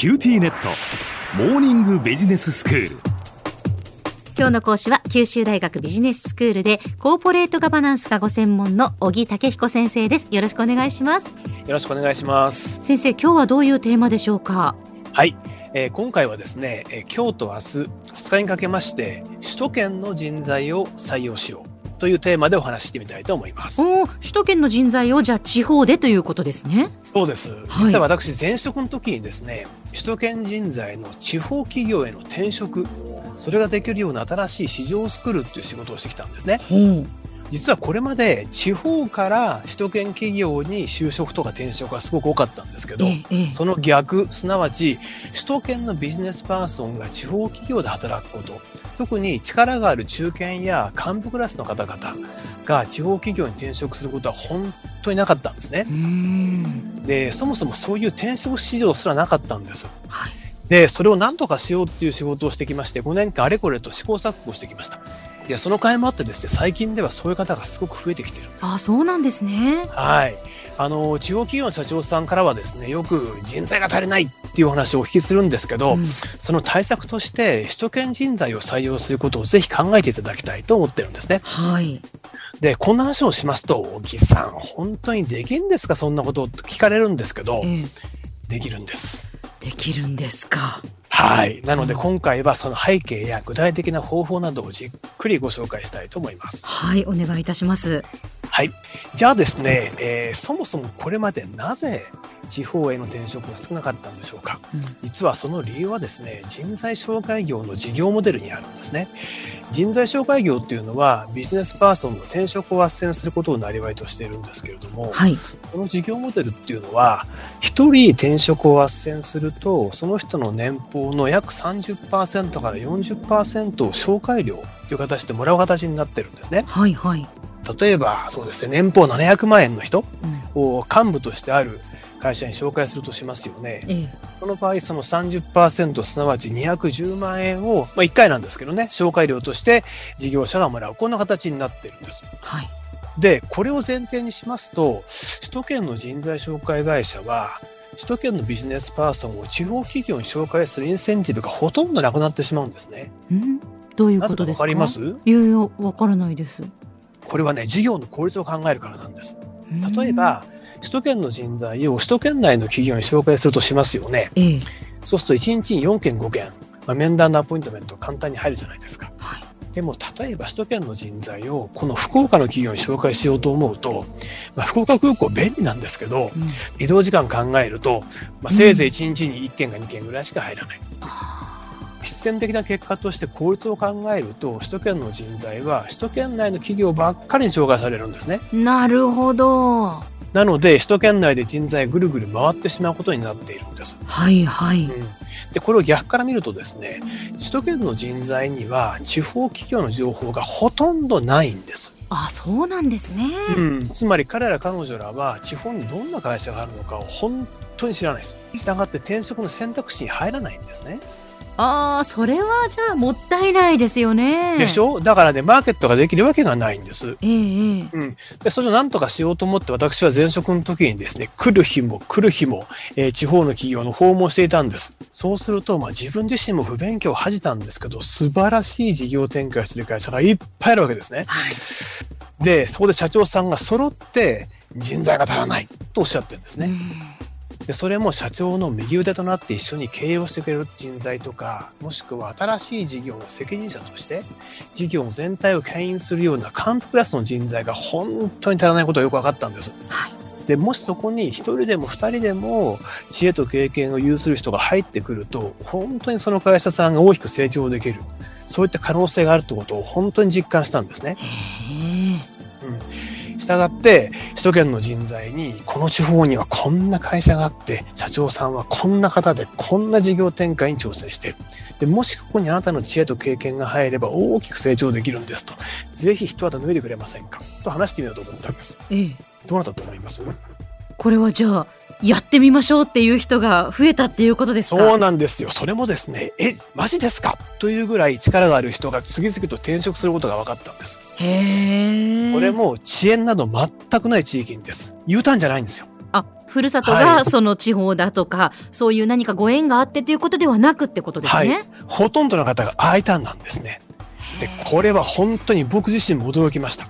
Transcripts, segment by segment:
QTnet。モーニングビジネススクール。今日の講師は九州大学ビジネススクールでコーポレートガバナンスがご専門の小城武彦先生です。よろしくお願いします。よろしくお願いします。先生今日はどういうテーマでしょうか？はい、えー、今回はですね、えー、今日と明日2日にかけまして首都圏の人材を採用しようというテーマでお話してみたいと思います。お首都圏の人材をじゃあ地方でということですね。そうです、実は私前職の時にですね首都圏人材の地方企業への転職それができるような新しい市場を作るっていう仕事をしてきたんですね。実はこれまで地方から首都圏企業に就職とか転職がすごく多かったんですけど、ええ、その逆すなわち首都圏のビジネスパーソンが地方企業で働くこと特に力がある中堅や幹部クラスの方々が地方企業に転職することは本当になかったんですね。でそもそもそういう転職市場すらなかったんです。はいで、それを何とかしようっていう仕事をしてきまして、5年間あれこれと試行錯誤してきました。で、その甲斐もあってですね、最近ではそういう方がすごく増えてきてるんです。あ、そうなんですね。はい。あの、地方企業の社長さんからはですね、よく人材が足りないっていう話をお聞きするんですけど、うん、その対策として首都圏人材を採用することをぜひ考えていただきたいと思ってるんですね。はい。で、こんな話をしますと、小木さん、本当にできるんですか？そんなことって聞かれるんですけど、えー、できるんです。できるんですか。はい。なので今回はその背景や具体的な方法などをじっくりご紹介したいと思います。はい、お願いいたします。はい。じゃあですね、えー、そもそもこれまでなぜ地方への転職が少なかったんでしょうか、うん、実はその理由はですね人材紹介業の事業モデルにあるんですね。人材紹介業っていうのはビジネスパーソンの転職を斡旋することをなりわいとしているんですけれども、はい、この事業モデルっていうのは1人転職を斡旋するとその人の年俸の約30%から40%を紹介料という形でもらう形になってるんですね。はいはい、例えばそうですね年俸700万円の人を幹部としてある会社に紹介するとしますよね。ええ、その場合、その30%すなわち210万円を、まあ、1回なんですけどね、紹介料として事業者がもらう。こんな形になってるんです。はい。で、これを前提にしますと、首都圏の人材紹介会社は、首都圏のビジネスパーソンを地方企業に紹介するインセンティブがほとんどなくなってしまうんですね。ん？どういうことですかわかります？いやいや、わからないです。これはね、事業の効率を考えるからなんです。例えば、首都圏の人材を首都圏内の企業に紹介するとしますよね。ええ、そうすると1日に4件5件、まあ、面談のアポイントメント簡単に入るじゃないですか。はい、でも例えば首都圏の人材をこの福岡の企業に紹介しようと思うと、まあ、福岡空港便利なんですけど、うん、移動時間考えると、まあ、せいぜい1日に1件か2件ぐらいしか入らない。うん必然的な結果として効率を考えると首都圏の人材は首都圏内の企業ばっかりに紹介されるんですね。なるほど。なので首都圏内で人材ぐるぐる回ってしまうことになっているんです。はいはい。うん、でこれを逆から見るとですね首都圏の人材には地方企業の情報がほとんどないんです。あそうなんですね、うん、つまり彼ら彼女らは地方にどんな会社があるのかを本当に知らないです。したがって転職の選択肢に入らないんですね。ああそれはじゃあもったいないですよね。でしょ？だからねマーケットができるわけがないんです。ええうん、でそれを何とかしようと思って私は前職の時にですね来る日も来る日も、えー、地方の企業の訪問していたんです。そうすると、まあ、自分自身も不勉強を恥じたんですけど素晴らしい事業展開してる会社がいっぱいあるわけですね。はい、でそこで社長さんが揃って人材が足らないとおっしゃってるんですね。でそれも社長の右腕となって一緒に経営をしてくれる人材とかもしくは新しい事業の責任者として事業全体を牽引するような幹部クラスの人材が本当に足らないことがよく分かったんです。はいでもしそこに1人でも2人でも知恵と経験を有する人が入ってくると本当にその会社さんが大きく成長できるそういった可能性があるってことを本当に実感したんですね。従って首都圏の人材にこの地方にはこんな会社があって社長さんはこんな方でこんな事業展開に挑戦している。でもしここにあなたの知恵と経験が入れば大きく成長できるんですと。ぜひ一肌脱いでくれませんか？と話してみようと思ったんです、ええ、どうなったと思います？これはじゃあやってみましょうっていう人が増えたっていうことですか？そうなんですよ。それもですね、え、マジですか？というぐらい力がある人が次々と転職することが分かったんです。へそれも遅延など全くない地域にです。U ターンじゃないんですよ。あ、ふるさとがその地方だとか、はい、そういう何かご縁があってということではなくってことですね。はい、ほとんどの方が I ターンなんですね。でこれは本当に僕自身も驚きました。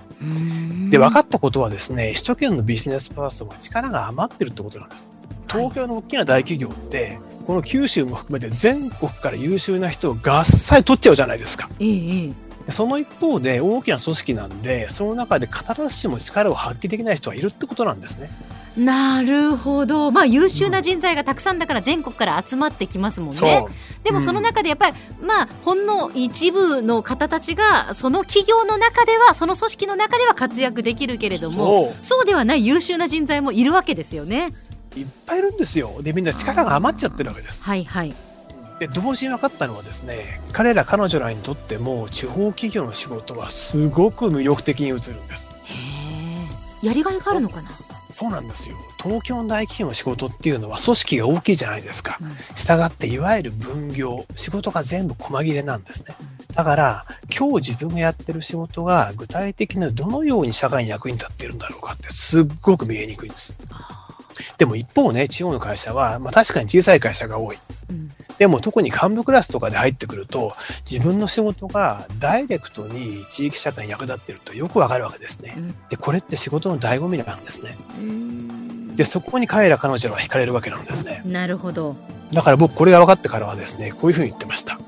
で分かったことはですね首都圏のビジネスパーソンは力が余ってるってことなんです。東京の大きな大企業って、この九州も含めて全国から優秀な人を合切取っちゃうじゃないですか。ええその一方で大きな組織なんで、その中で必ずしも力を発揮できない人はいるってことなんですね。なるほど、まあ、優秀な人材がたくさんだから全国から集まってきますもんね。でもその中でやっぱり、うん、まあ、ほんの一部の方たちがその企業の中ではその組織の中では活躍できるけれどもそうではない優秀な人材もいるわけですよね。いっぱいいるんですよ。でみんな力が余っちゃってるわけです。はいはいで同時に分かったのはですね彼ら彼女らにとっても地方企業の仕事はすごく魅力的に映るんです。へやりがいがあるのかな？そうなんですよ。東京の大企業の仕事っていうのは組織が大きいじゃないですか、うん、したっていわゆる分業仕事が全部細切れなんですね、だから今日自分がやってる仕事が具体的にどのように社会に役に立っているんだろうかってすっごく見えにくいんです。でも一方ね地方の会社は、まあ、確かに小さい会社が多い、うんでも特に幹部クラスとかで入ってくると、自分の仕事がダイレクトに地域社会に役立ってるとよくわかるわけですね。で、これって仕事の醍醐味なんですね。で、そこに彼ら彼女は惹かれるわけなんですね。なるほど。だから僕これが分かってからはですね、こういうふうに言ってました。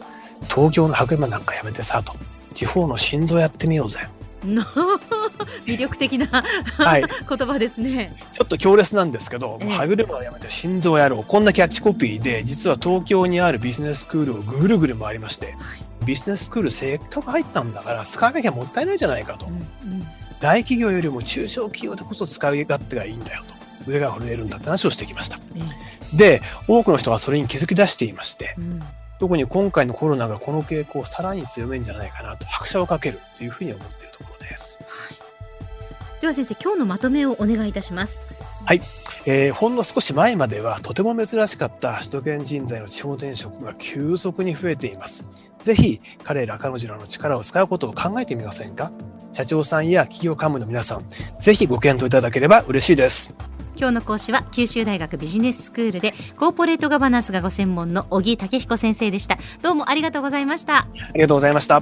東京の白馬なんかやめてさと。地方の心臓やってみようぜ。魅力的なはい、言葉ですね。ちょっと強烈なんですけど、えー、歯車をやめて心臓をやろう。こんなキャッチコピーで、実は東京にあるビジネススクールをぐるぐる回りまして、はい、ビジネススクールせっかく入ったんだから使わなきゃもったいないじゃないかと。うんうん、大企業よりも中小企業でこそ使い勝手がいいんだよと。腕が震えるんだって話をしてきました。えー、で、多くの人がそれに気づき出していまして、うん特に今回のコロナがこの傾向をさらに強めるんじゃないかなと拍車をかけるというふうに思っているところです。はいでは先生今日のまとめをお願いいたします。はい、えー、ほんの少し前まではとても珍しかった首都圏人材の地方転職が急速に増えています。ぜひ彼ら彼女らの力を使うことを考えてみませんか？社長さんや企業幹部の皆さんぜひご検討いただければ嬉しいです。今日の講師は九州大学ビジネススクールでコーポレートガバナンスがご専門の小木武彦先生でした。どうもありがとうございました。ありがとうございました